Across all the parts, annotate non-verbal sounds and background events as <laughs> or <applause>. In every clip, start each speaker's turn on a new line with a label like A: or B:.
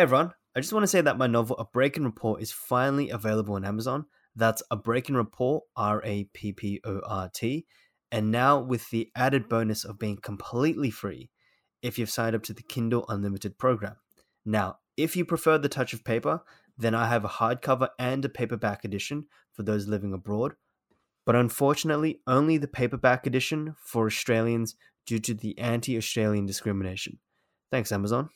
A: Hey everyone, I just want to say that my novel A Break-In Rapport is finally available on Amazon. That's A Break-In Rapport, R A P P O R T, and now with the added bonus of being completely free if you've signed up to the Kindle Unlimited program. Now, if you prefer the touch of paper, then I have a hardcover and a paperback edition for those living abroad. But unfortunately, only the paperback edition for Australians due to the anti Australian discrimination. Thanks, Amazon.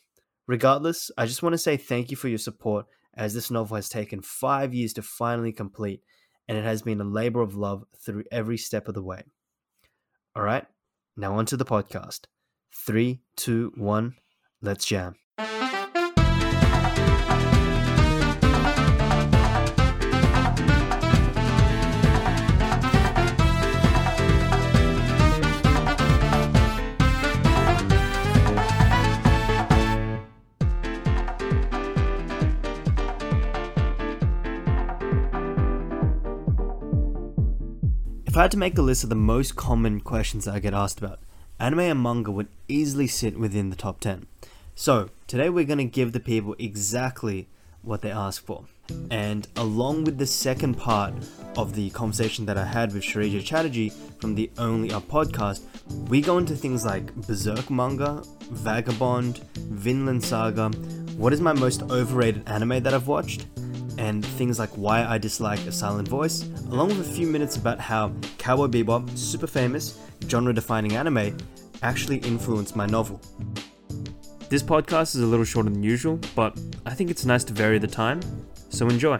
A: Regardless, I just want to say thank you for your support as this novel has taken five years to finally complete, and it has been a labor of love through every step of the way. All right, now on to the podcast. Three, two, one, let's jam. Had to make a list of the most common questions that I get asked about, anime and manga would easily sit within the top 10. So, today we're going to give the people exactly what they ask for. And along with the second part of the conversation that I had with Sharija Chatterjee from the Only Up podcast, we go into things like Berserk manga, Vagabond, Vinland Saga, what is my most overrated anime that I've watched, and things like why I dislike a silent voice, along with a few minutes about how Cowboy Bebop, super famous, genre defining anime, actually influenced my novel. This podcast is a little shorter than usual, but I think it's nice to vary the time, so enjoy.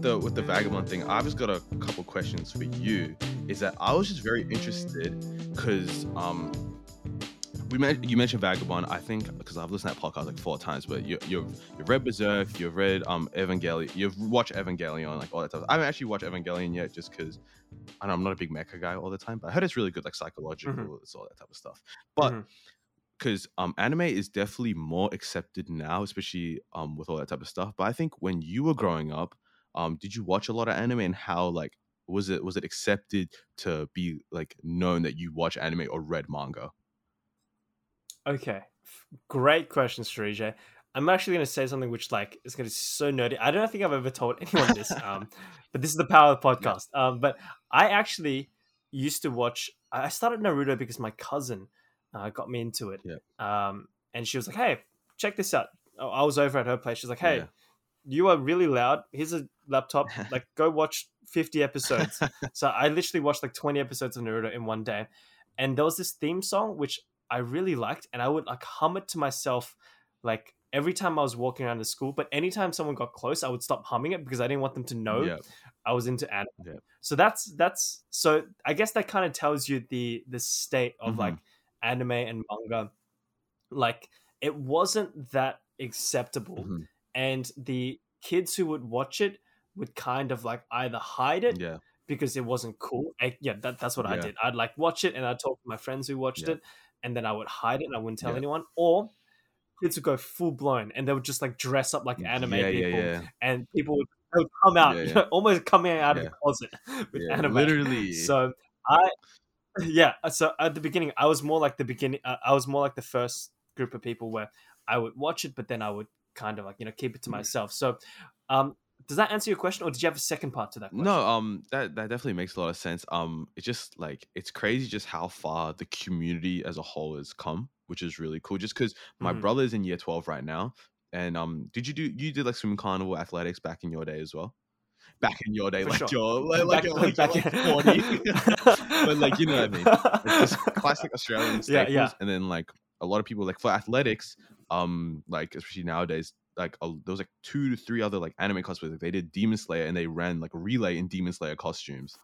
B: the with the vagabond thing, I've just got a couple questions for you. Is that I was just very interested because um we men- you mentioned vagabond. I think because I've listened to that podcast like four times, but you you've you've read Berserk, you've read um Evangelion, you've watched Evangelion, like all that stuff. I haven't actually watched Evangelion yet, just because I know I'm not a big mecha guy all the time, but I heard it's really good, like psychological, it's all that type of stuff. But because um anime is definitely more accepted now, especially um with all that type of stuff. But I think when you were growing up, um, did you watch a lot of anime and how like was it was it accepted to be like known that you watch anime or read manga?
C: Okay, great question, Sharija. I'm actually going to say something which, like, is going to be so nerdy. I don't think I've ever told <laughs> anyone this, um, but this is the power of the podcast. Um, but I actually used to watch. I started Naruto because my cousin uh, got me into it.
B: Yeah.
C: Um, and she was like, "Hey, check this out." Oh, I was over at her place. She's like, "Hey,
B: Yeah.
C: you are really loud. Here's a laptop. <laughs> Like, go watch 50 episodes." <laughs> so I literally watched like 20 episodes of Naruto in one day. And there was this theme song which I really liked, and I would like hum it to myself like every time I was walking around the school. But anytime someone got close, I would stop humming it because I didn't want them to know
B: Yeah.
C: I was into anime.
B: Yeah.
C: So that's that's so I guess that kind of tells you the the state of
B: Mhm.
C: like anime and manga. Like it wasn't that acceptable
B: Mhm.
C: and the kids who would watch it would kind of like either hide it
B: Yeah.
C: because it wasn't cool. I, yeah, that, that's what I did. I'd like watch it and I'd talk to my friends who watched
B: Yeah.
C: it, and then I would hide it and I wouldn't tell
B: Yeah.
C: anyone. Or kids would go full blown and they would just like dress up like anime
B: yeah,
C: people,
B: yeah,
C: and people would, would come out,
B: Yeah,
C: you <laughs>
B: yeah.
C: know, almost coming out of the closet <laughs> with anime.
B: literally.
C: So I, <laughs> yeah. So at the beginning, I was more like the beginning. Uh, I was more like the first group of people where I would watch it, but then I would kind of like you know keep it to
B: Mm.
C: myself. So, um, does that answer your question, or did you have a second part to that? Question?
B: No, um, that that definitely makes a lot of sense. Um, it's just like it's crazy just how far the community as a whole has come, which is really cool. Just because my
C: Mhm.
B: brother is in year twelve right now, and um, did you do you did like swim carnival athletics back in your day as well? Back in your day,
C: For
B: like
C: sure.
B: you're <laughs> like,
C: Back-
B: you're, like,
C: back
B: you're like forty, <laughs> <laughs> but like you know what I mean. It's just classic Australian
C: Yeah,
B: staples,
C: yeah.
B: and then like a lot of people like for athletics, um, like especially nowadays, like a, there was like two to three other like anime cosplays. Like they did Demon Slayer and they ran like relay in Demon Slayer costumes.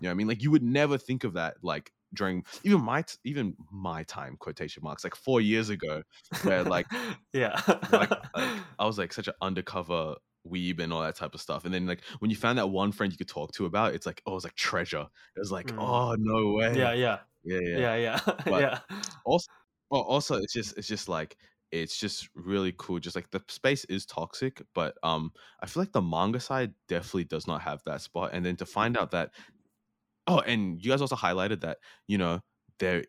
B: You know what I mean? Like you would never think of that like during even my t- even my time quotation marks like four years ago where like <laughs>
C: yeah,
B: like, <laughs> like I was like such an undercover weeb and all that type of stuff. And then like when you found that one friend you could talk to about, it's like oh, it was like treasure. It was like
C: Mm.
B: oh no way.
C: yeah, yeah,
B: yeah, yeah.
C: yeah, yeah, yeah. <laughs>
B: Also, well, also it's just it's just like it's just really cool. Just like the space is toxic, but um, I feel like the manga side definitely does not have that spot. And then to find out that oh, and you guys also highlighted that you know there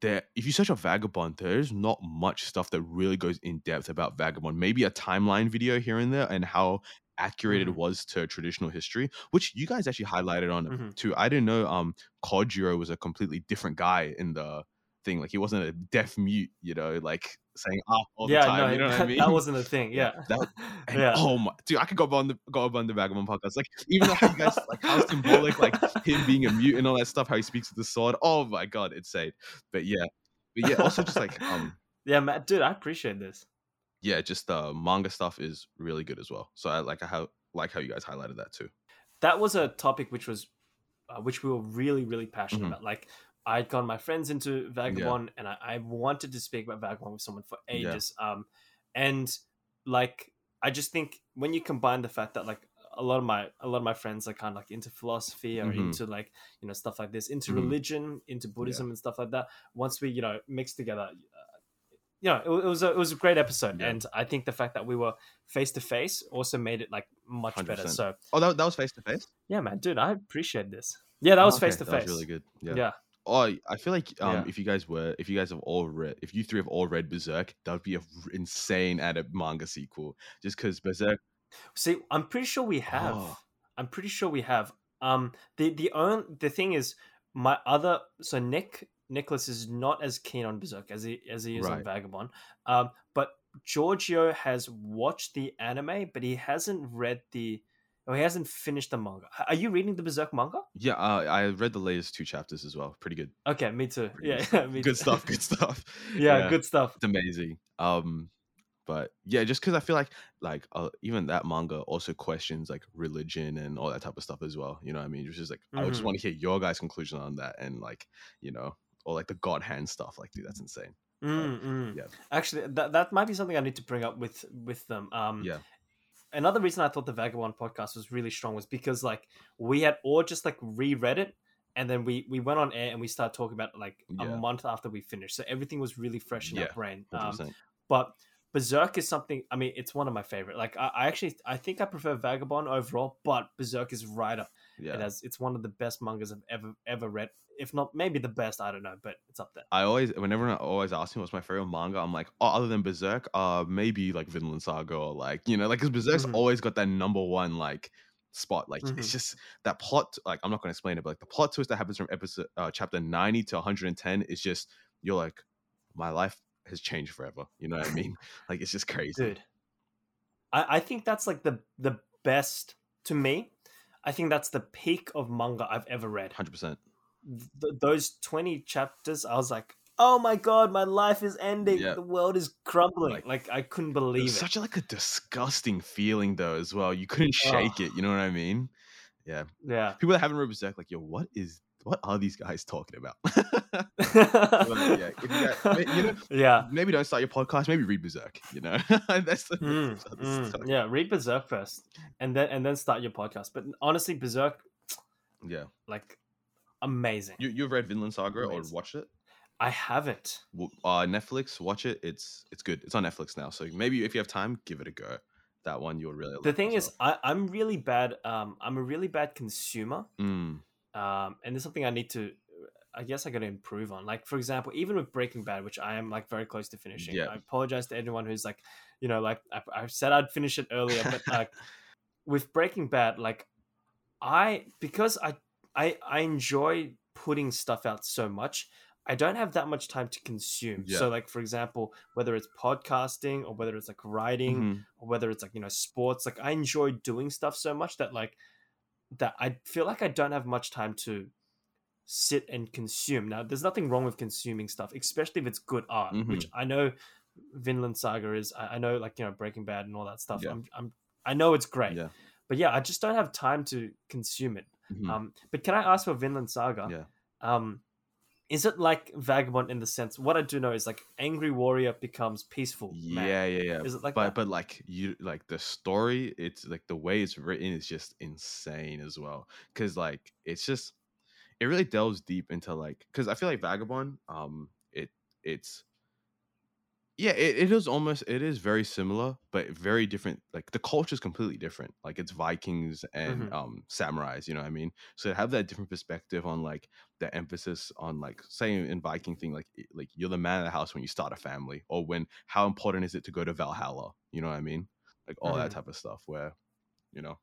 B: there if you search up Vagabond, there's not much stuff that really goes in depth about Vagabond. Maybe a timeline video here and there and how accurate
C: Mhm.
B: it was to traditional history, which you guys actually highlighted on
C: Mhm.
B: too. I didn't know um Kojiro was a completely different guy in the thing. Like he wasn't a deaf mute, you know, like saying ah all the
C: yeah,
B: time.
C: no,
B: you know what I mean?
C: that <laughs> wasn't a thing.
B: Yeah, that- <laughs> And
C: yeah.
B: oh my dude, I could go up on the go up on the Vagabond podcast. Like even how you guys like how symbolic like him <laughs> being a mute and all that stuff, how he speaks with the sword. Oh my god, insane. But yeah. But yeah, also just like um
C: yeah, Matt, dude, I appreciate this.
B: yeah, just the manga stuff is really good as well. So I like how like how you guys highlighted that too.
C: That was a topic which was, uh, which we were really, really passionate
B: Mhm.
C: about. Like, I'd gotten my friends into Vagabond, and I, I wanted to speak about Vagabond with someone for
B: Yeah.
C: ages. Um, and like, I just think when you combine the fact that like a lot of my a lot of my friends are kind of like into philosophy or
B: Mhm.
C: into like you know stuff like this, into
B: Mhm.
C: religion, into Buddhism and stuff like that. Once we you know mix together. Uh, you know, it, it was a it was a great episode,
B: Yeah.
C: and I think the fact that we were face to face also made it like much better.
B: 100%.
C: So
B: Oh, that, that was face to face.
C: yeah, man, dude, I appreciate this. Yeah, that was face to
B: That was
C: face.
B: really good. Yeah.
C: Yeah.
B: Oh, I feel like um,
C: Yeah.
B: if you guys were, if you guys have all read, if you three have all read Berserk, that would be a r- insane added manga sequel. Just because Berserk,
C: See, I'm pretty sure we have.
B: Oh.
C: I'm pretty sure we have. Um, the the only the thing is, my other so Nick Nicholas is not as keen on Berserk as he as he is on Vagabond. Um, but Giorgio has watched the anime, but he hasn't read the. Oh, he hasn't finished the manga. Are you reading the Berserk manga?
B: yeah, uh, I read the latest two chapters as well. Pretty good.
C: Okay, me too.
B: Pretty
C: Yeah,
B: good. <laughs>
C: me
B: good
C: too.
B: stuff. Good <laughs> stuff.
C: yeah, good stuff.
B: It's amazing. Um, but yeah, just because I feel like like uh, even that manga also questions like religion and all that type of stuff as well. You know what I mean? Which is like I just
C: Mhm.
B: want to hear your guys' conclusion on that and like you know or like the God hand stuff. Like, dude, that's insane.
C: Mm, mm.
B: yeah.
C: Actually, that that might be something I need to bring up with with them. Um,
B: Yeah.
C: Another reason I thought the Vagabond podcast was really strong was because like we had all just like reread it, and then we we went on air and we started talking about it, like a month after we finished, so everything was really fresh in our brain. Um, but Berserk is something. I mean, it's one of my favorite. Like I, I actually I think I prefer Vagabond overall, but Berserk is right up.
B: Yeah.
C: It has it's one of the best mangas I've ever ever read. If not, maybe the best. I don't know, but it's up there.
B: I always, whenever I always ask me what's my favorite manga, I'm like, oh, other than Berserk, uh, maybe like Vinland Saga or like, you know, like, because Berserk's
C: Mhm.
B: always got that number one like spot. Like,
C: Mhm.
B: it's just that plot. Like, I'm not gonna explain it, but like the plot twist that happens from episode uh, chapter 90 to 110 is just you're like, my life has changed forever. You know what I <laughs> mean? <laughs> like, it's just crazy.
C: dude I, I think that's like the the best to me i think that's the peak of manga i've ever read
B: Hundred percent.
C: Th- those 20 chapters i was like oh my god my life is ending
B: Yeah.
C: the world is crumbling
B: Like,
C: like, i couldn't believe it
B: Such a, like a disgusting feeling though, as well. You couldn't shake it. You know what I mean? Yeah.
C: yeah
B: People that haven't read Berserk, like, yo, what is, what are these guys talking about? <laughs> yeah, got- you know-
C: yeah
B: maybe don't start your podcast. Maybe read Berserk. You know, <laughs> that's the.
C: Mm,
B: that's
C: mm. yeah read berserk first and then and then start your podcast but honestly berserk
B: yeah.
C: like amazing
B: You you've read Vinland Saga or
C: Amazing.
B: watched it?
C: i haven't
B: Uh, Netflix, watch it. It's it's good. It's on Netflix now, so maybe if you have time, give it a go. That one you'll really.
C: the
B: like
C: thing is I, i'm really bad um i'm a really bad consumer.
B: Mm,
C: um, and there's something I need to, I guess I got to improve on. Like for example, even with Breaking Bad, which I am like very close to finishing.
B: Yeah.
C: I apologize to anyone who's like, you know, like I, I said I'd finish it earlier, but like <laughs> with Breaking Bad, like I because I I I enjoy putting stuff out so much. I don't have that much time to consume.
B: Yeah.
C: So, like for example, whether it's podcasting or whether it's like writing,
B: mhm.
C: or whether it's like you know sports like i enjoy doing stuff so much that like that i feel like i don't have much time to sit and consume now there's nothing wrong with consuming stuff especially if it's good art which i know vinland saga is I, I know like you know breaking bad and all that stuff
B: Yeah.
C: I'm, I'm i know it's great
B: Yeah.
C: but yeah i just don't have time to consume it
B: mhm.
C: um but can i ask for vinland saga
B: Yeah.
C: um is it like vagabond in the sense what i do know is like angry warrior becomes peaceful man.
B: Yeah, yeah, yeah.
C: Is it like
B: but
C: that?
B: but like you like the story, it's like the way it's written is just insane as well. Cause like it's just it really delves deep into like because I feel like Vagabond, um, it it's Yeah, it, it is almost it is very similar, but very different. Like the culture is completely different. Like it's Vikings and
C: Mhm.
B: um samurais, you know what I mean? So to have that different perspective on like the emphasis on like say in Viking thing, like like you're the man of the house when you start a family, or when how important is it to go to Valhalla? You know what I mean? Like all that
C: Mhm.
B: type of stuff where, you know,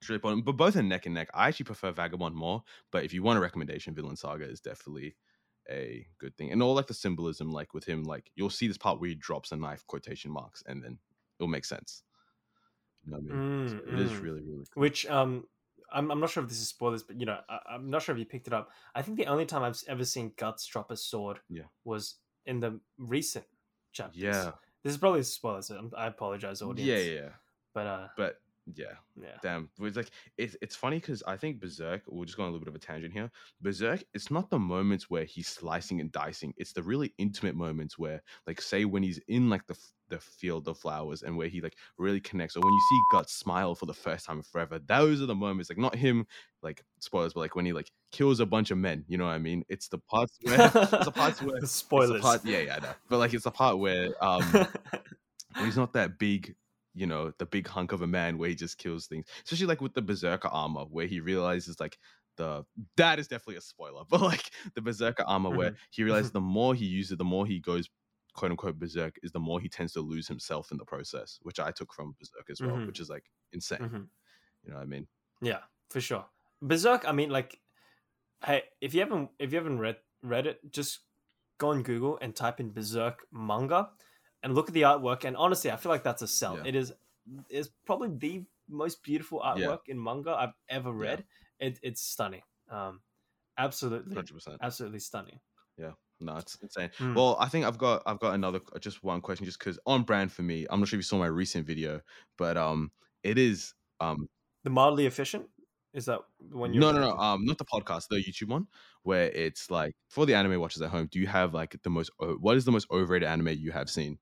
B: it's really important. But both are neck and neck. I actually prefer Vagabond more, but if you want a recommendation, Vinland Saga is definitely a good thing. And all like the symbolism, like with him, like you'll see this part where he drops a knife, quotation marks, and then it'll make sense. You know I mean? So
C: Mm,
B: it is
C: mm.
B: really, really cool.
C: Which um, I'm, I'm not sure if this is spoilers, but you know, I, I'm not sure if you picked it up. I think the only time I've ever seen Guts drop a sword
B: Yeah.
C: was in the recent chapters.
B: Yeah.
C: This is probably spoilers. so I apologize, audience.
B: Yeah, yeah, yeah.
C: But uh,
B: But yeah,
C: yeah.
B: damn. It's like it's it's funny because I think Berserk. We're just going a little bit of a tangent here. Berserk. It's not the moments where he's slicing and dicing. It's the really intimate moments where, like, say when he's in like the the field of flowers and where he like really connects, or when you see Guts smile for the first time forever. Those are the moments. Like not him, like spoilers, but like when he like kills a bunch of men. You know what I mean? It's the parts <laughs> where it's the parts where it's the
C: spoilers.
B: part, yeah, yeah, I know. But like it's the part where um <laughs> he's not that big, you know, the big hunk of a man where he just kills things. Especially like with the berserker armor, where he realizes like the that is definitely a spoiler, <laughs> but like the berserker armor where
C: Mhm.
B: he realizes the more he uses it, the more he goes quote unquote berserk, is the more he tends to lose himself in the process, which I took from berserk as well,
C: Mhm.
B: which is like insane.
C: Mhm.
B: You know what I mean?
C: Yeah, for sure. Berserk. I mean, like, hey, if you haven't if you haven't read read it, just go on Google and type in Berserk manga, and look at the artwork. And honestly, I feel like that's a sell.
B: Yeah.
C: It is is probably the most beautiful artwork in manga I've ever read. It, it's stunning. Um, absolutely,
B: Hundred percent.
C: absolutely stunning. Yeah.
B: No, it's insane.
C: Mm.
B: Well, I think I've got I've got another just one question, just because on brand for me. I'm not sure if you saw my recent video, but um, it is um
C: The mildly efficient is that when? You're
B: no no no um not the podcast the YouTube one where it's like for the anime watchers at home. Do you have like the most what is the most overrated anime you have seen?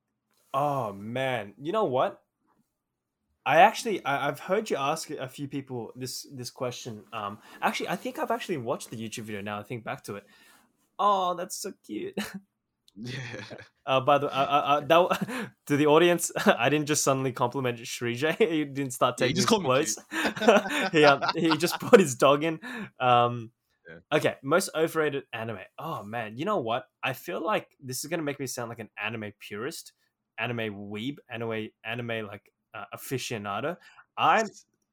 C: Oh man, you know what? I actually I, I've heard you ask a few people this this question. Um, actually, I think I've actually watched the YouTube video now. I think back to it. Oh, that's so cute. <laughs>
B: Yeah,
C: Uh, by the uh, uh, uh, that, <laughs> to the audience, <laughs> I didn't just suddenly compliment Shrije. He didn't start
B: Yeah, he
C: taking
B: just
C: his clothes. he um, he just put his dog in. Um,
B: Yeah.
C: Okay, most overrated anime. Oh man, you know what? I feel like this is gonna make me sound like an anime purist, anime weeb, anime anime like uh, aficionado. I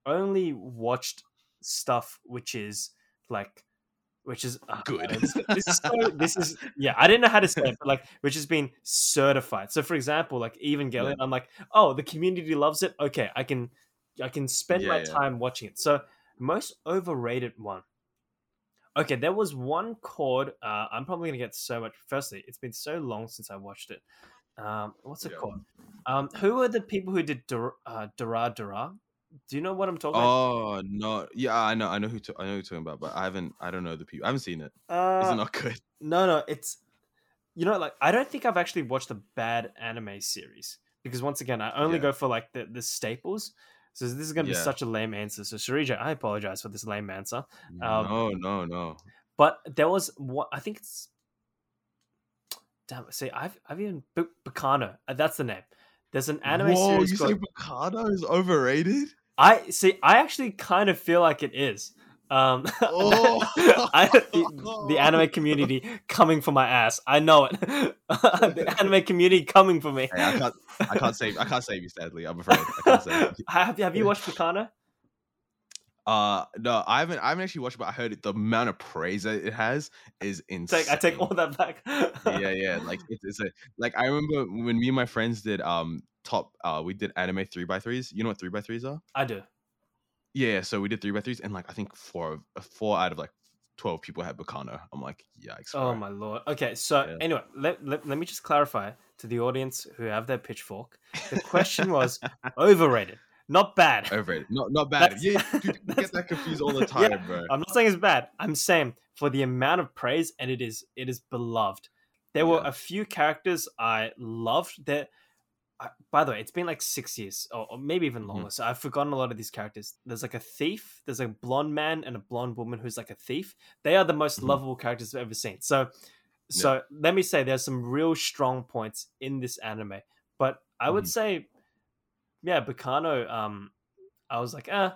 C: only watched stuff which is like which is uh,
B: Good.
C: this, is <laughs> so, this is yeah i didn't know how to say it but like which has been certified so for example like evangelion i'm like oh the community loves it okay i can i can spend my
B: Yeah, yeah.
C: time watching it so most overrated one okay there was one called uh, i'm probably gonna get so much firstly it's been so long since i watched it um, what's it
B: Yeah.
C: called um, who are the people who did Dur- uh, Dara? Do you know what I'm talking about?
B: Oh no, yeah, I know, I know who to, I know who you're talking about, but I haven't, I don't know the people. I haven't seen it. Is
C: Uh,
B: it not <laughs> good?
C: No, no, it's you know, like I don't think I've actually watched a bad anime series because once again, I only
B: Yeah.
C: go for like the the staples. So this is gonna be such a lame answer. So Sharija, I apologize for this lame answer. Um,
B: no, no, no.
C: But there was what I think it's damn. See, I've I've even B- Baccano. uh, That's the name. There's an anime
B: Whoa,
C: series
B: you
C: called.
B: say Baccano is overrated?
C: I see. I actually kind of feel like it is. Um, <laughs>
B: Oh.
C: I, the, the anime community coming for my ass. I know it. <laughs> the anime community coming for me.
B: Hey, I can't, I can't save, I can't save you, sadly. I'm afraid. I can't save <laughs> you.
C: have, have you watched Baccano?
B: Uh, no, I haven't, I haven't actually watched, it, but I heard it, the amount of praise that it has is insane.
C: Take, I take all that back.
B: yeah, <laughs> yeah. Like it's, it's a like I remember when me and my friends did um top uh we did anime three by threes. You know what three by threes are?
C: I do.
B: Yeah, so we did three by threes, and like I think four of uh, four out of like twelve people had Baccano. I'm like, yikes.
C: Oh my lord. Okay, so
B: Yeah.
C: anyway, let, let, let me just clarify to the audience who have their pitchfork. The <laughs> question was overrated, not bad.
B: Overrated. Not not bad.
C: That's-
B: yeah, <laughs> dude, get that confused all the
C: Yeah,
B: time, bro.
C: I'm not saying it's bad. I'm saying for the amount of praise, and it is it is beloved. There were a few characters I loved. That, I, by the way, it's been like six years, or, or maybe even
B: Mm-hmm.
C: longer. So I've forgotten a lot of these characters. There's like a thief. There's a blonde man and a blonde woman who's like a thief. They are the most
B: Mhm.
C: lovable characters I've ever seen. So So let me say there's some real strong points in this anime, but I would
B: Mhm.
C: say, yeah, Baccano. Um, I was like, eh,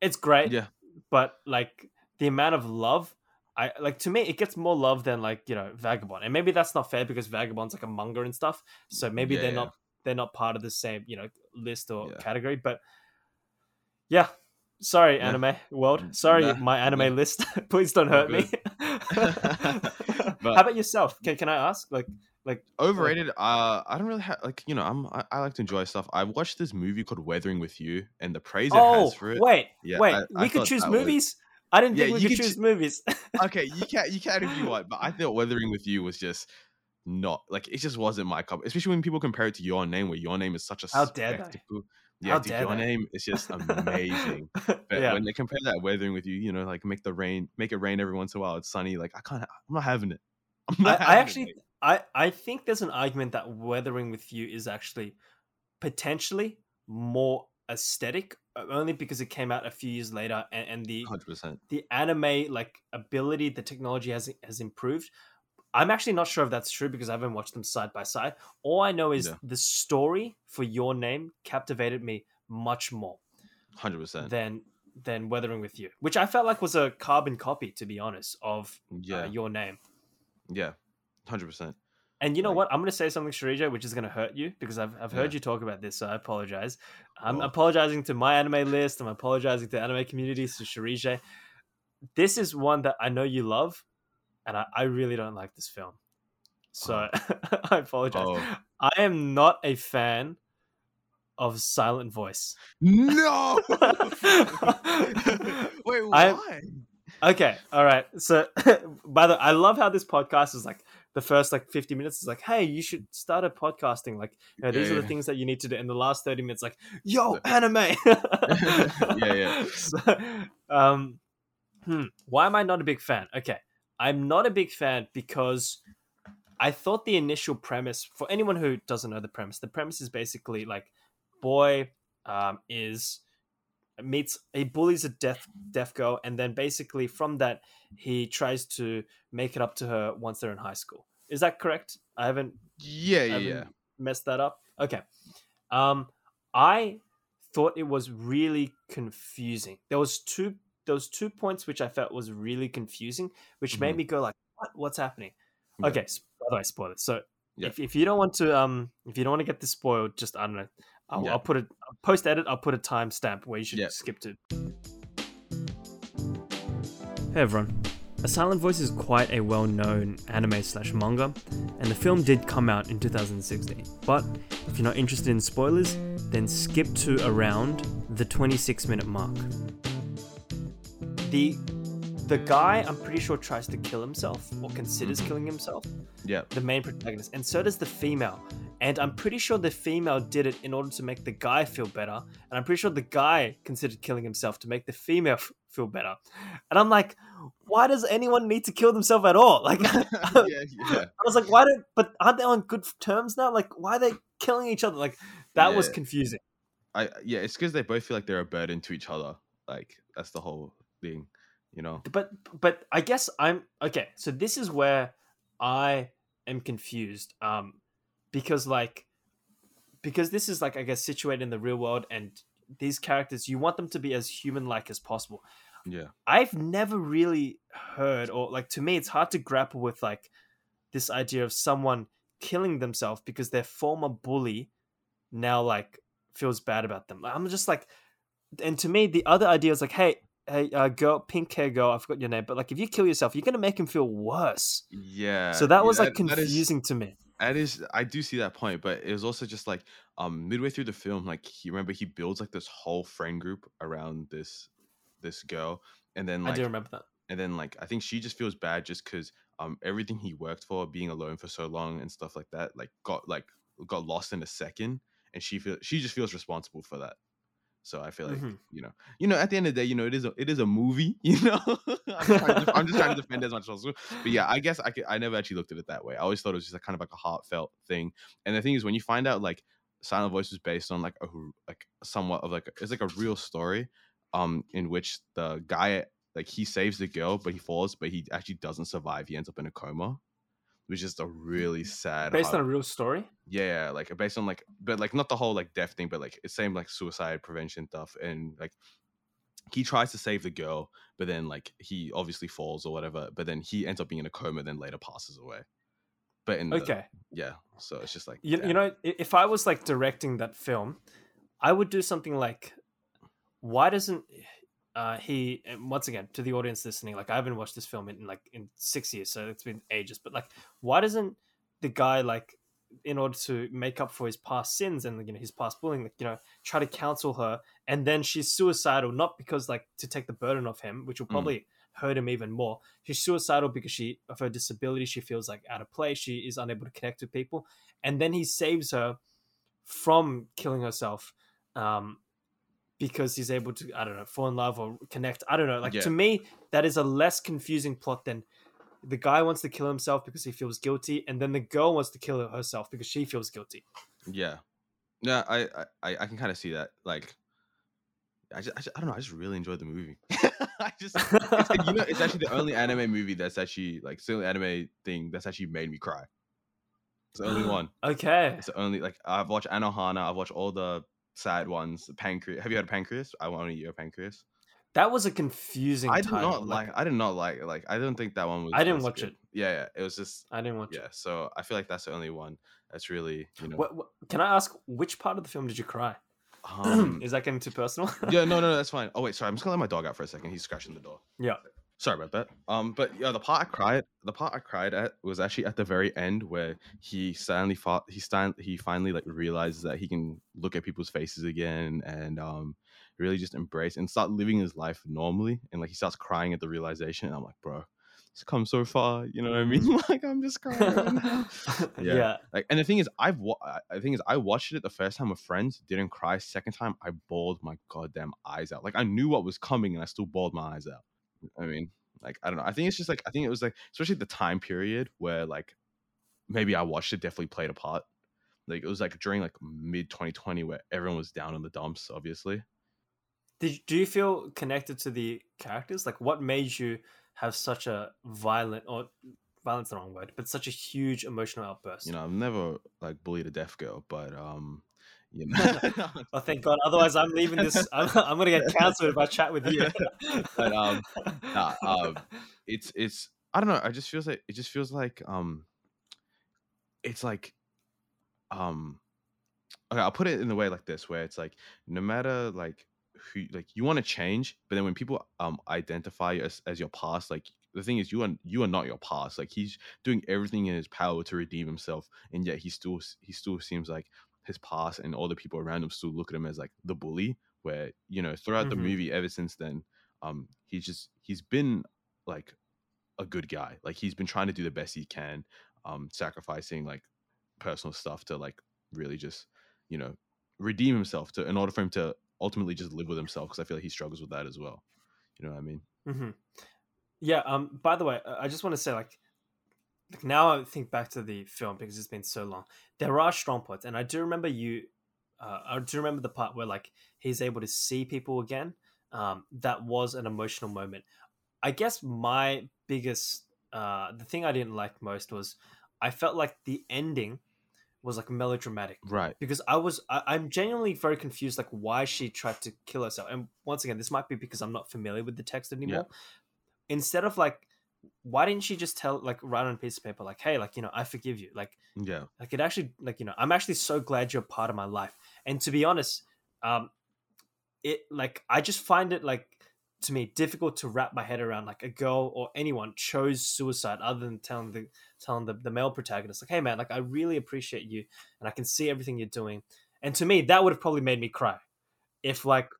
C: it's great,
B: Yeah.
C: but like the amount of love. I like to me, it gets more love than like you know Vagabond, and maybe that's not fair because Vagabond's like a manga and stuff. So maybe
B: Yeah,
C: they're
B: yeah.
C: not they're not part of the same you know list or
B: Yeah.
C: category. But yeah, sorry, anime world. Sorry,
B: Nah,
C: my anime
B: nah.
C: list. <laughs> Please don't hurt me. <laughs> <laughs>
B: But-
C: How about yourself? Can can I ask? Like like
B: Overrated. Uh, I don't really have like you know I'm I, I like to enjoy stuff. I watched this movie called Weathering with You, and the praise it
C: oh
B: has for it.
C: wait
B: Yeah,
C: wait
B: I- I
C: we could choose
B: that was-
C: movies. I didn't
B: Yeah,
C: think we could choose
B: choo-
C: movies. <laughs>
B: okay, you can you can if you want, but I thought Weathering with You was just not like it just wasn't my cup. Especially when people compare it to Your Name, where Your Name is such a
C: How
B: spectacle. Yeah, dude, Your? Name is just amazing. <laughs> But
C: yeah.
B: when they compare that Weathering with You, you know, like make the rain, make it rain every once in a while. It's sunny. Like I can't. I'm not having it. <laughs> I'm
C: I,
B: not
C: I
B: having it,
C: actually. I, I think there's an argument that weathering with you is actually potentially more aesthetic uh, only because it came out a few years later and, and the
B: hundred percent.
C: the anime like ability the technology has has improved i'm actually not sure if that's true because i haven't watched them side by side all i know is
B: Yeah.
C: the story for your name captivated me much more
B: Hundred percent.
C: than than weathering with you which i felt like was a carbon copy to be honest of
B: Yeah,
C: uh, your name
B: yeah, hundred percent.
C: And you know
B: Like-
C: what? I'm going to say something, Sharija, which is going to hurt you because I've, I've heard
B: Yeah.
C: you talk about this, so I apologize. I'm
B: Oh.
C: apologizing to my anime list. I'm apologizing to anime communities, to Sharija. This is one that I know you love, and I, I really don't like this film. So <laughs> I apologize.
B: Oh.
C: I am not a fan of Silent Voice.
B: No. <laughs> <laughs> Wait,
C: I-
B: why?
C: Okay, all right. So, <laughs> by the, I love how this podcast is like the first like 50 minutes is like, hey, you should start a podcasting. Like, you know, these
B: Yeah,
C: are the
B: yeah.
C: things that you need to do. In the last 30 minutes, like, yo, anime. <laughs> <laughs>
B: Yeah, yeah.
C: So, um, hmm, why am I not a big fan? Okay, I'm not a big fan because I thought the initial premise, for anyone who doesn't know the premise, the premise is basically like, boy um, is meets he bullies a deaf deaf girl and then basically from that he tries to make it up to her once they're in high school. Is that correct? I haven't,
B: Yeah,
C: I
B: yeah,
C: haven't
B: yeah.
C: messed that up? Okay. Um i thought it was really confusing. There was two there was two points which i felt was really confusing which made
B: Mhm.
C: me go like what? What's happening? Okay s- by the way spoil it so
B: Yeah.
C: if, if you don't want to um if you don't want to get this spoiled just i don't know I'll,
B: Yeah.
C: I'll put a post edit. I'll put a timestamp where you should
B: Yeah.
C: skip to. Hey everyone, A Silent Voice is quite a well-known anime slash manga, and the film did come out in 2016. But if you're not interested in spoilers, then skip to around the 26 minute mark. The the guy, I'm pretty sure, tries to kill himself or considers
B: Mhm.
C: killing himself
B: Yeah.
C: the main protagonist, and so does the female. And I'm pretty sure the female did it in order to make the guy feel better. And I'm pretty sure the guy considered killing himself to make the female f- feel better. And I'm like, why does anyone need to kill themselves at all? <laughs> Like, <laughs>
B: yeah,
C: I was like, why don't? But aren't they on good terms now? Like, why are they killing each other? Like, that was confusing.
B: I yeah, it's because they both feel like they're a burden to each other. Like that's the whole thing, you know.
C: but but I guess I'm okay. So this is where I am confused. Um, because like, because this is like I guess situated in the real world, and these characters you want them to be as human-like as possible.
B: Yeah.
C: I've never really heard, or like to me, it's hard to grapple with like this idea of someone killing themselves because their former bully now like feels bad about them. I'm just like, and to me, the other idea is like, hey, hey, uh, girl, pink hair girl, I forgot your name, but like, if you kill yourself, you're gonna make him feel worse.
B: Yeah.
C: so that
B: yeah,
C: was like
B: that is-
C: confusing to me.
B: That is, I do see that point, but it was also just like, um, midway through the film, like he remember he builds like this whole friend group around this, this girl, and then
C: I do remember that.
B: and then like I think she just feels bad just because um everything he worked for, being alone for so long and stuff like that, like got like got lost in a second, and she feel she just feels responsible for that. So I feel like
C: Mhm.
B: you know, you know, at the end of the day, you know, it is a, it is a movie. <laughs> You know, I'm, to, I'm just trying to defend as much as possible. But yeah, I guess I could, I never actually looked at it that way. I always thought it was just a kind of like a heartfelt thing. And the thing is, when you find out like Silent Voice was based on like a like somewhat of like a- it's like a real story, um, in which the guy like he saves the girl, but he falls, but he actually doesn't survive. He ends up in a coma, was just a mm, really sad.
C: Based on a real story.
B: yeah, like based on like, but like not the whole like death thing, but like it's same like suicide prevention stuff, and like he tries to save the girl, but then like he obviously falls or whatever, but then he ends up being in a coma, then later passes away. But in the,
C: Okay.
B: yeah, so it's just like
C: You,
B: damn.
C: you know, if I was like directing that film, I would do something like, why doesn't uh, he? And once again, to the audience listening, like I haven't watched this film in like in six years, so it's been ages. But like, why doesn't the guy like, in order to make up for his past sins and you know his past bullying, like, you know, try to counsel her, and then she's suicidal, not because like to take the burden off him, which will
B: Mm.
C: probably hurt him even more. She's suicidal because she of her disability, she feels like out of place, she is unable to connect with people, and then he saves her from killing herself um, because he's able to I don't know fall in love or connect. I don't know. Like
B: Yeah.
C: to me, that is a less confusing plot than the guy wants to kill himself because he feels guilty, and then the girl wants to kill herself because she feels guilty.
B: Yeah, yeah, I I, I can kind of see that. Like, I just, I just I don't know. I just really enjoyed the movie. <laughs> I just it's, you know it's actually the only anime <laughs> movie that's actually like still anime thing that's actually made me cry. It's the only <gasps> one.
C: Okay.
B: It's the only like I've watched Anohana. I've watched all the sad ones. Pancreas. Have you had Pancreas? I want to eat your pancreas.
C: That was a confusing.
B: I did
C: title.
B: not like. I did not like. Like I don't think that one was.
C: I didn't watch
B: good.
C: it.
B: Yeah, yeah. It was just.
C: I didn't watch it.
B: Yeah.
C: it.
B: So I feel like that's the only one that's really you know.
C: What, what, can I ask which part of the film did you cry? <clears throat>
B: Um,
C: is that getting too personal?
B: yeah, no, no, <laughs> that's fine. Oh wait, sorry. I'm just gonna let my dog out for a second. He's scratching the door.
C: Yeah.
B: Sorry about that. Um, but yeah, the part I cried, the part I cried at was actually at the very end where he suddenly fought. He stand. He finally like realizes that he can look at people's faces again and um really just embrace and start living his life normally. And like he starts crying at the realization. And I'm like, bro, it's come so far. You know what I mean? <laughs> like I'm just crying. right <laughs> now.
C: yeah.
B: Yeah. Like, and the thing is, I've wa- the thing is, I watched it the first time with friends, didn't cry. Second time, I bawled my goddamn eyes out. Like I knew what was coming, and I still bawled my eyes out. I mean, like I don't know. I think it's just like I think it was like especially the time period where like maybe I watched it definitely played a part. Like it was like during like mid 2020 where everyone was down in the dumps, obviously.
C: Did do you feel connected to the characters? Like, what made you have such a violent or violent's the wrong word, but such a huge emotional outburst?
B: You know, I've never like bullied a deaf girl, but um, you <laughs> know.
C: Oh, thank God! Otherwise, I'm leaving this. <laughs> I'm, I'm gonna get cancelled if I chat with you.
B: But, um, <laughs> nah, um, it's it's I don't know. I just feels like it just feels like um, it's like um, okay. I'll put it in the way like this, where it's like no matter like who like you want to change, but then when people um identify as as your past, like the thing is you are you are not your past. Like he's doing everything in his power to redeem himself, and yet he still he still seems like his past and all the people around him still look at him as like the bully. Where you know throughout the
C: Mhm.
B: movie, ever since then, um, he's just he's been like a good guy. Like he's been trying to do the best he can, um, sacrificing like personal stuff to like really just you know redeem himself to in order for him to ultimately just live with himself because I feel like he struggles with that as well. You know what I mean?
C: hmm Yeah. Um. By the way, I just want to say, like, now I think back to the film because it's been so long. There are strong points, and I do remember you. Uh, I do remember the part where like he's able to see people again. Um, that was an emotional moment. I guess my biggest, uh, the thing I didn't like most was I felt like the ending was like melodramatic
B: Right.
C: because I was I, I'm genuinely very confused like why she tried to kill herself. And once again, this might be because I'm not familiar with the text anymore. Instead of like, why didn't she just tell like write on a piece of paper like, hey, like you know, I forgive you. Like
B: Yeah.
C: like it actually like you know, I'm actually so glad you're part of my life. And to be honest, um, it like I just find it like to me difficult to wrap my head around like a girl or anyone chose suicide other than telling the telling the, the male protagonist like hey man like i really appreciate you and i can see everything you're doing and to me that would have probably made me cry if like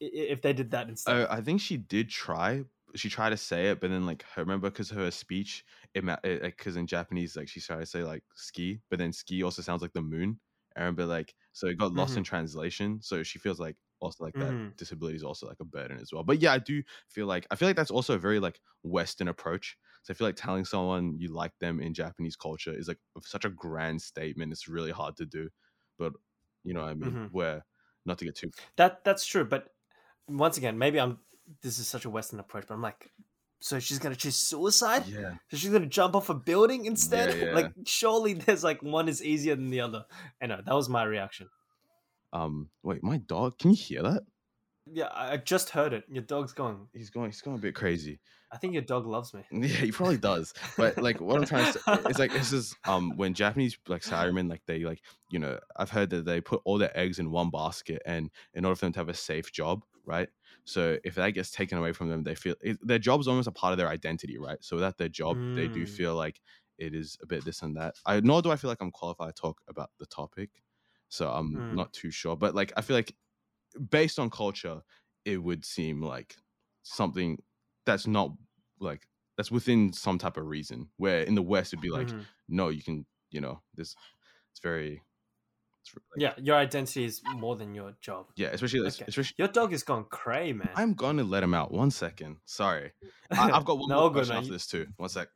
C: if they did that instead
B: Uh, I think she did try. She tried to say it, but then like her remember because her speech, it because in Japanese like she tried to say like ski, but then ski also sounds like the moon. I remember like so it got lost in translation. So she feels like also like that
C: Mhm.
B: disability is also like a burden as well. But yeah, I do feel like I feel like that's also a very like Western approach. So I feel like telling someone you like them in Japanese culture is like such a grand statement. It's really hard to do, but you know what I mean.
C: Mhm.
B: Where not to get too
C: that that's true but once again maybe i'm this is such a western approach but i'm like so she's gonna choose suicide.
B: Yeah.
C: So she's gonna jump off a building instead.
B: Yeah, <laughs> yeah.
C: Like surely there's like one is easier than the other. And that was my reaction.
B: Um. Wait, my dog. Can you hear that?
C: Yeah, I I just heard it. Your dog's going.
B: He's going. He's going a bit crazy.
C: I think your dog loves me. <laughs>
B: Yeah, he probably does. But like, what I'm trying to say, it's like this is um when Japanese like salarymen like they like you know I've heard that they put all their eggs in one basket, and in order for them to have a safe job, right? So if that gets taken away from them, they feel it, their job's almost a part of their identity, right? So without their job, they do
C: Mm.
B: feel like it is a bit this and that. I nor do I feel like I'm qualified to talk about the topic, so I'm
C: Mm.
B: not too sure. But like, I feel like based on culture, it would seem like something that's not like that's within some type of reason. Where in the West, it'd be like,
C: Mhm.
B: no, you can, you know, this. It's very. It's re- like,
C: Yeah, your identity is more than your job.
B: yeah, especially
C: Okay.
B: especially.
C: Your dog is gone cray, man.
B: I'm gonna let him out. One second. Sorry, I, I've got one <laughs>
C: No,
B: more question
C: man.
B: after this too. One sec.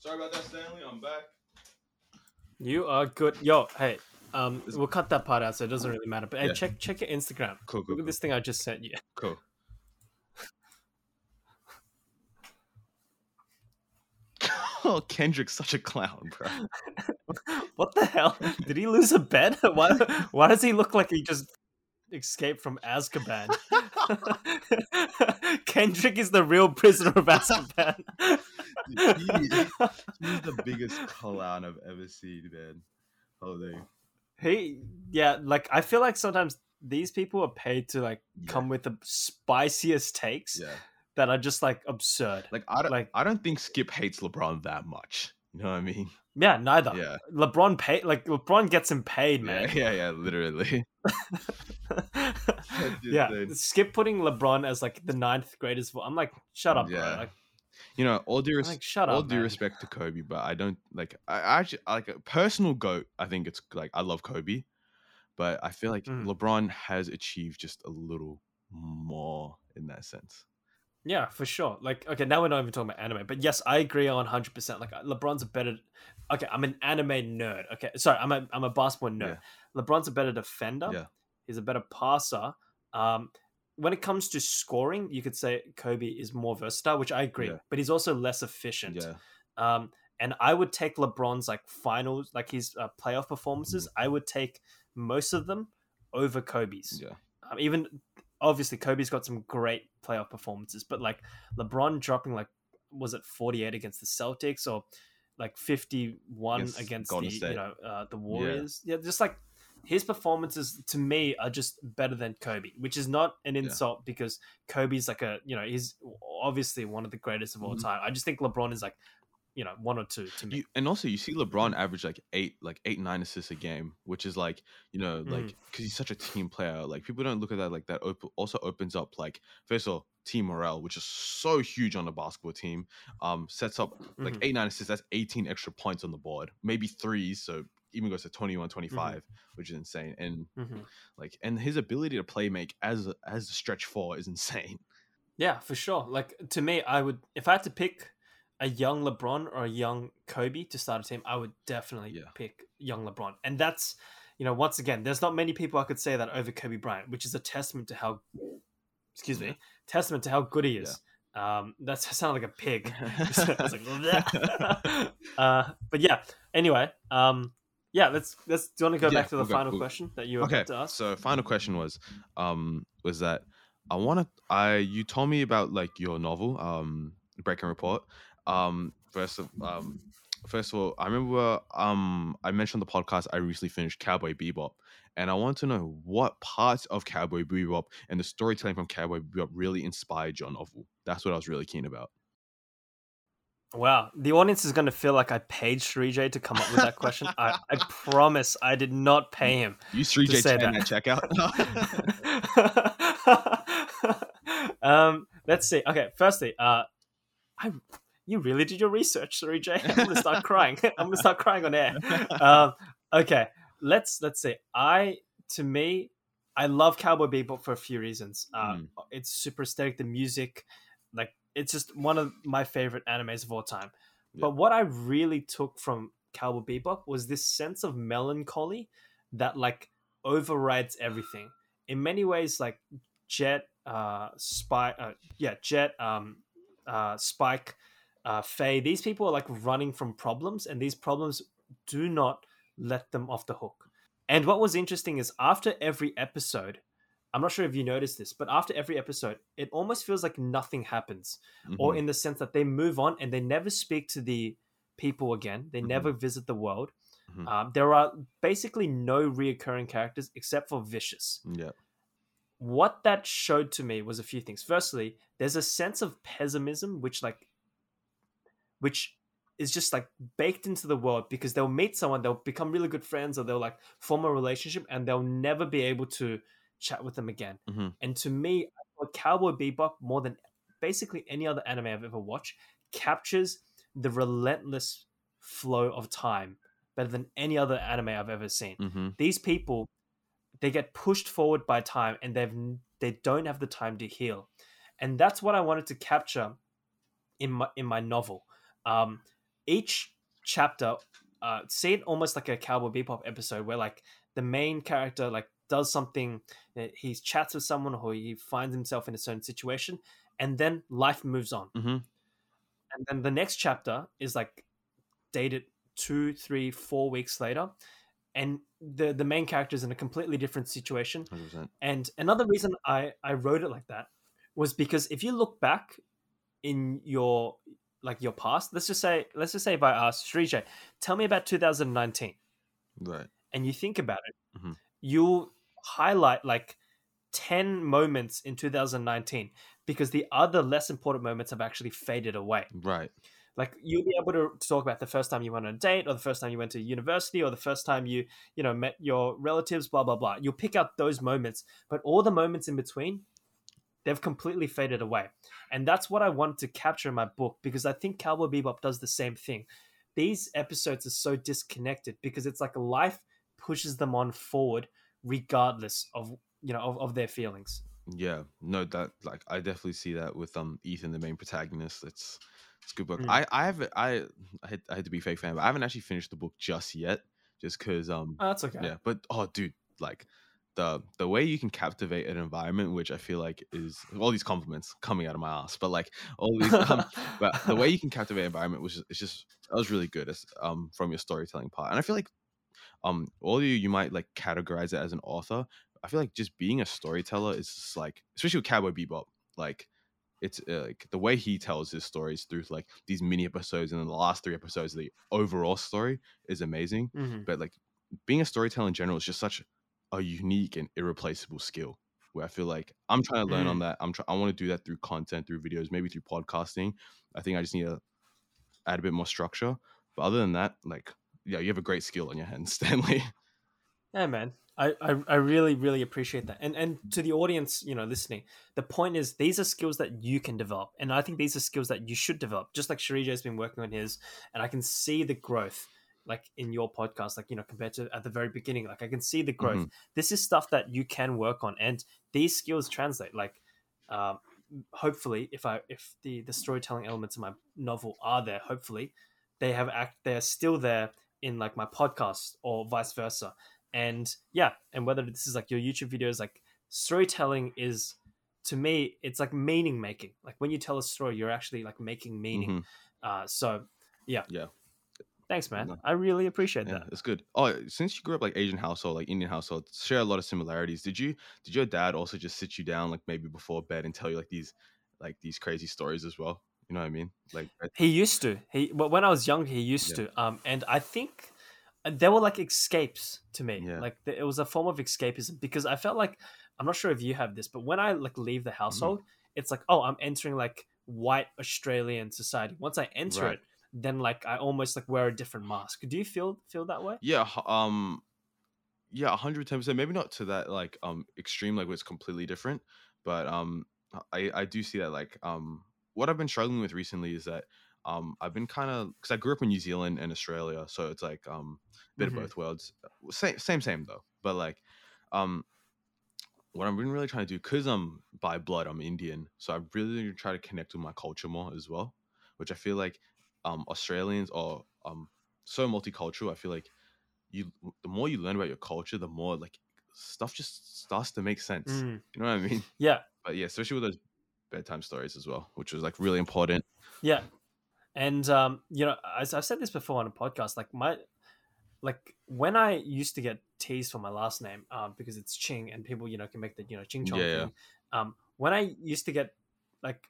B: Sorry about that, Stanley. I'm back.
C: You are good. Yo, hey, um, we'll cut that part out so it doesn't really matter. But hey,
B: Yeah.
C: check check your Instagram.
B: Cool, cool,
C: Look at
B: cool.
C: this thing I just sent you.
B: Cool. Oh, Kendrick's such a clown, bro. <laughs>
C: What the hell? Did he lose a bet? <laughs> Why? Why does he look like he just escaped from Azkaban? <laughs> Kendrick is the real prisoner of Azkaban.
B: Dude, he- He's the biggest clown I've ever seen, man. Holy.
C: he, yeah, like I feel like sometimes these people are paid to like
B: Yeah.
C: come with the spiciest takes
B: Yeah.
C: That are just like absurd.
B: Like I don't
C: Like-
B: I don't think Skip hates LeBron that much. You know what I mean?
C: Yeah, neither.
B: Yeah.
C: LeBron pay like LeBron gets him paid,
B: Yeah,
C: man.
B: yeah, yeah, literally. <laughs>
C: yeah,
B: insane.
C: Skip putting LeBron as like the ninth greatest. I'm like, shut up,
B: Yeah.
C: bro. Like,
B: You know, all due res-
C: like shut
B: all
C: up,
B: due
C: man.
B: respect to Kobe, but I don't like I I actually like a personal goat, I think it's like I love Kobe, but I feel like
C: Mm.
B: LeBron has achieved just a little more in that sense.
C: Yeah, for sure. Like, okay, now we're not even talking about anime, but yes, I agree on hundred percent. Like, LeBron's a better. Okay, I'm an anime nerd. Okay, sorry, I'm a I'm a basketball nerd. LeBron's a better defender.
B: Yeah.
C: He's a better passer. Um, when it comes to scoring, you could say Kobe is more versatile, which I agree,
B: Yeah.
C: but he's also less efficient.
B: Yeah.
C: Um, and I would take LeBron's like finals, like his uh, playoff performances. I would take most of them over Kobe's.
B: Yeah.
C: Um, even obviously Kobe's got some great playoff performances, but like LeBron dropping like was it 48 against the Celtics or like 51
B: Against
C: against, the
B: State.
C: you know uh, the Warriors. Yeah. just like his performances to me are just better than Kobe, which is not an insult because Kobe's like a you know he's obviously one of the greatest of all
B: Mhm.
C: time. I just think LeBron is like you know one or two to me.
B: You, and also, you see LeBron average like eight, like eight, nine assists a game, which is like, you know, like
C: Mm.
B: because he's such a team player. Like people don't look at that like that. Op- also opens up like first of all team morale, which is so huge on a basketball team. Um, sets up like
C: Mhm.
B: eight, nine assists. That's eighteen extra points on the board, maybe threes. So even goes to 21, 25, which is insane. And
C: Mhm.
B: like, and his ability to play make as a, as a stretch four is <laughs> insane.
C: Yeah, for sure. Like to me, I would if I had to pick a young LeBron or a young Kobe to start a team, I would definitely
B: Yeah.
C: pick young LeBron. And that's you know, once again, there's not many people I could say that over Kobe Bryant, which is a testament to how excuse me, testament to how good he is. Um that's <laughs> I sound like a pig. <laughs> Like, <laughs> uh, but yeah. Anyway, um, yeah. Let's let's. Do you want to go
B: Yeah,
C: back to the
B: we'll go-
C: final
B: we'll-
C: question that you were
B: okay
C: about to ask?
B: so final question was um was that i want to i you told me about like your novel um break and report um first of um first of all i remember um i mentioned the podcast i recently finished cowboy bebop and i want to know what parts of cowboy bebop and the storytelling from cowboy bebop really inspired your novel that's what i was really keen about
C: Wow, the audience is going to feel like I paid Shree J to come up with that question. I, I <laughs> promise I did not pay him.
B: you 3j
C: say
B: Chen
C: that.
B: at checkout <laughs> <laughs>
C: um, let's see. Okay, firstly, uh, I you really did your research, Shree <laughs> I'm gonna start crying. <laughs> I'm gonna start crying on air. Um, okay, let's let's see. I to me, I love Cowboy Bebop for a few reasons. Uh,
B: Mm.
C: It's super aesthetic. The music, like, it's just one of my favorite animes of all time.
B: Yeah.
C: But what I really took from Cowboy Bebop was this sense of melancholy that like overrides everything. In many ways, like Jet, uh, Spy, uh, yeah, Jet, um, uh, Spike, uh, Faye. These people are like running from problems, and these problems do not let them off the hook. And what was interesting is after every episode, I'm not sure if you noticed this, but after every episode, it almost feels like nothing happens, or
B: Mhm.
C: in the sense that they move on and they never speak to the people again. They
B: Mhm.
C: never visit the world.
B: Mhm.
C: Um, there are basically no reoccurring characters except for Vicious.
B: yeah.
C: What that showed to me was a few things. Firstly, there's a sense of pessimism, which like, which is just like baked into the world because they'll meet someone, they'll become really good friends, or they'll like form a relationship, and they'll never be able to chat with them again.
B: Mhm.
C: And to me, Cowboy Bebop more than basically any other anime I've ever watched captures the relentless flow of time better than any other anime I've ever seen.
B: hmm
C: These people, they get pushed forward by time, and they've they don't have the time to heal, and that's what I wanted to capture in my in my novel. Um, each chapter, uh, see it almost like a Cowboy Bebop episode where like the main character like does something, uh, he chats with someone or he finds himself in a certain situation, and then life moves on.
B: Mhm.
C: And then the next chapter is like dated two, three, four weeks later, and the the main character is in a completely different situation.
B: 100%.
C: And another reason I I wrote it like that was because if you look back in your like your past, let's just say let's just say if I asked Srijay, tell me about 2019,
B: Right.
C: and you think about it,
B: Mhm.
C: you'll highlight like 10 moments in 2019 because the other less important moments have actually faded away.
B: Right.
C: Like you'll be able to talk about the first time you went on a date, or the first time you went to university, or the first time you, you know, met your relatives, blah blah blah. You'll pick out those moments, but all the moments in between, they've completely faded away. And that's what I wanted to capture in my book because I think Cowboy Bebop does the same thing. These episodes are so disconnected because it's like life pushes them on forward regardless of you know of, of their feelings.
B: Yeah, no, that like I definitely see that with um Ethan, the main protagonist. It's it's a good book.
C: Mm.
B: I I have I I had, I had to be a fake fan, but I haven't actually finished the book just yet, just because um
C: Oh, that's okay.
B: yeah. But oh, dude, like the the way you can captivate an environment, which I feel like is all these compliments coming out of my ass, but like all these um, <laughs> but the way you can captivate an environment was just, it's just that was really good as um from your storytelling part and i feel like um all you you might like categorize it as an author i feel like just being a storyteller is just like especially with cowboy bebop like it's uh, like the way he tells his stories through like these mini episodes and then the last three episodes the overall story is amazing
C: Mhm.
B: but like being a storyteller in general is just such a unique and irreplaceable skill where I feel like I'm trying to learn on mm. that. I'm trying. I want to do that through content, through videos, maybe through podcasting. I think I just need to add a bit more structure. But other than that, like, yeah, you have a great skill on your hands, <laughs> Stanley.
C: Yeah, man. I, I, I really, really appreciate that. And and to the audience, you know, listening, the point is these are skills that you can develop. And I think these are skills that you should develop. Just like Sharija has been working on his, and I can see the growth like in your podcast, like, you know, compared to at the very beginning. Like I can see the growth.
B: Mhm.
C: This is stuff that you can work on. And these skills translate. Like um hopefully if I if the the storytelling elements of my novel are there, hopefully they have act they're still there in like my podcast or vice versa and yeah and whether this is like your youtube videos like storytelling is to me it's like meaning making like when you tell a story you're actually like making meaning
B: Mhm.
C: uh so yeah
B: Yeah.
C: Thanks man
B: No.
C: i really appreciate
B: Yeah,
C: that
B: it's good. Oh, since you grew up like Asian household, like Indian household, share a lot of similarities. Did you? Did your dad also just sit you down like maybe before bed and tell you like these, like these crazy stories as well? You know what I mean? Like,
C: he used to he well, when i was young he used
B: Yeah.
C: to um and i think uh, they were like escapes to me
B: Yeah.
C: like it was a form of escapism because i felt like i'm not sure if you have this but when i like leave
B: Mm-hmm.
C: the household it's like oh i'm entering like white australian society once i enter
B: Right.
C: it then like i almost like wear a different mask do you feel feel that way
B: yeah, um, yeah, hundred ten percent. Maybe not to that like um extreme, like where it's completely different, but um, I I do see that like um what I've been struggling with recently is that um I've been kind of because I grew up in New Zealand and Australia, so it's like um a bit
C: Mhm.
B: of both worlds. Same same same though, but like um what I've been really trying to do because I'm by blood I'm Indian, so I really try to connect with my culture more as well, which I feel like um Australians are um so multicultural. I feel like you the more you learn about your culture, the more like stuff just starts to make sense.
C: Mm,
B: You know what I mean? <laughs>
C: yeah
B: But yeah, especially with those bedtime stories as well, which was like really important.
C: Yeah, and um, you know, as I've said this before on a podcast, like my, like when I used to get teased for my last name, um, because it's Ching, and people you know can make the you know Ching Chong
B: Yeah, yeah.
C: thing. Um, when I used to get like,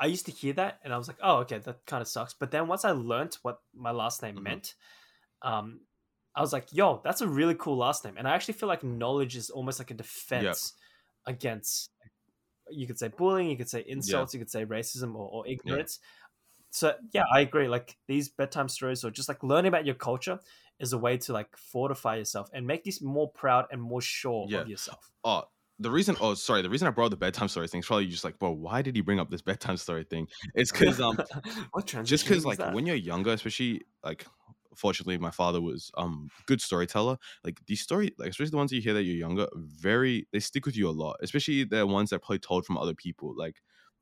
C: I used to hear that, and I was like, oh, okay, that kind of sucks. But then once I learnt what my last name
B: Mhm.
C: meant, um, I was like, yo, that's a really cool last name, and I actually feel like knowledge is almost like a defense against. You could say bullying, you could say insults, you could say racism or, or ignorance. So yeah, I agree. Like these bedtime stories or just like learning about your culture is a way to like fortify yourself and make you more proud and more sure
B: Yeah.
C: of yourself.
B: Oh, the reason. Oh, sorry. The reason I brought the bedtime story thing is probably just like, bro, why did he bring up this bedtime story thing? It's <laughs> because um, <laughs>
C: what
B: just because like
C: that?
B: when you're younger, especially like, fortunately, my father was um good storyteller. Like these story, like especially the ones you hear that you're younger, very they stick with you a lot. Especially the ones that probably told from other people. Like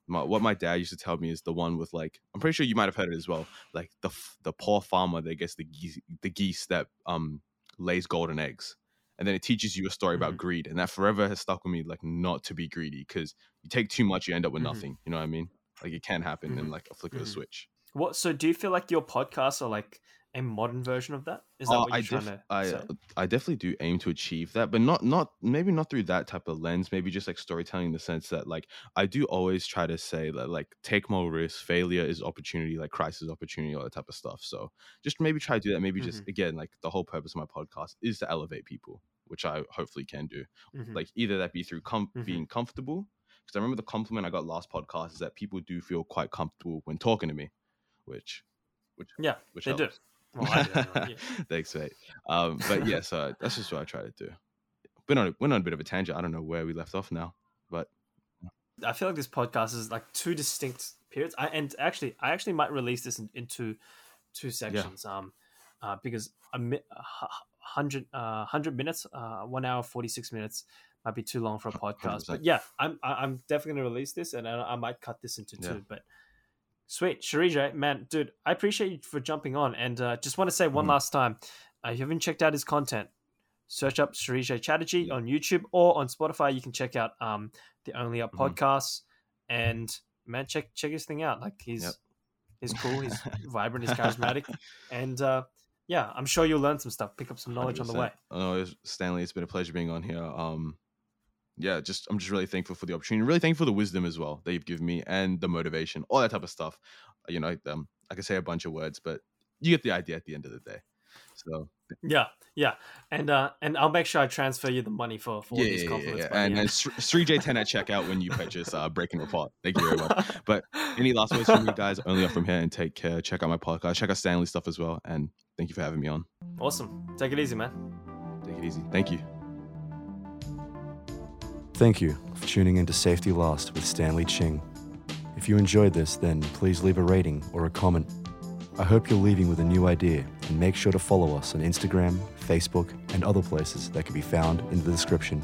B: my, what my dad used to tell me is the one with like I'm pretty sure you might have heard it as well. Like the the poor farmer that gets the geese, the geese that um lays golden eggs. And then it teaches you a story about
C: Mhm.
B: greed, and that forever has stuck with me. Like not to be greedy, because you take too much, you end up with
C: Mhm.
B: nothing. You know what I mean? Like it can happen in
C: Mhm.
B: like a flick of a
C: Mhm.
B: switch.
C: what? So do you feel like your podcasts are like a modern version of that? Is that
B: Uh,
C: what you're
B: I,
C: trying
B: def-
C: to
B: I,
C: say?
B: I definitely do aim to achieve that, but not not maybe not through that type of lens. Maybe just like storytelling in the sense that like I do always try to say that like take more risks, failure is opportunity, like crisis opportunity, all that type of stuff. So just maybe try to do that. Maybe just
C: Mm-hmm.
B: again like the whole purpose of my podcast is to elevate people, which I hopefully can do.
C: Mhm.
B: Like either that be through com-
C: Mhm.
B: being comfortable, because I remember the compliment I got last podcast is that people do feel quite comfortable when talking to me, which which
C: yeah,
B: which
C: they
B: helps.
C: I do anyway, yeah. <laughs>
B: Thanks, mate. Um, but yeah, so that's just what I try to do. Been on a, went on a bit of a tangent. I don't know where we left off now, but
C: I feel like this podcast is like two distinct periods. I and actually, I actually might release this in, into two sections. Um, uh, because a mi- hundred uh hundred minutes, uh, one hour forty six minutes might be too long for a podcast.
B: 100%.
C: But yeah, I'm I'm definitely gonna release this, and I, I might cut this into
B: Yeah.
C: two. But sweet, Sharija, man, dude, I appreciate you for jumping on, and uh, just want to say one
B: Mhm.
C: last time, uh, if you haven't checked out his content. Search up Sharija Chatterjee on YouTube or on Spotify. You can check out um, the Only Up
B: Mhm.
C: podcasts and man, check check his thing out. Like he's
B: Yep.
C: he's cool, he's <laughs> vibrant, he's charismatic, and uh, yeah, I'm sure you'll learn some stuff, pick up some knowledge on the way.
B: Oh, Stanley, it's been a pleasure being on here. Um, yeah, just I'm just really thankful for the opportunity. Really thankful for the wisdom as well that you've given me and the motivation, all that type of stuff. You know, um, I can say a bunch of words, but you get the idea at the end of the day. So
C: Yeah, yeah, and uh, and I'll make sure I transfer you the money for for
B: yeah,
C: these
B: yeah, yeah, yeah. and
C: end.
B: and three J ten at checkout when you purchase uh, Breaking Rapport. Thank you very much. <laughs> But any last words from you guys? Only up from here and take care. Check out my podcast. Check out Stanley stuff as well. And thank you for having me on.
C: awesome. Take it easy, man.
B: Take it easy. Thank you.
D: Thank you for tuning into Safety Last with Stanley Ching. If you enjoyed this, then please leave a rating or a comment. I hope you're leaving with a new idea and make sure to follow us on Instagram, Facebook, and other places that can be found in the description.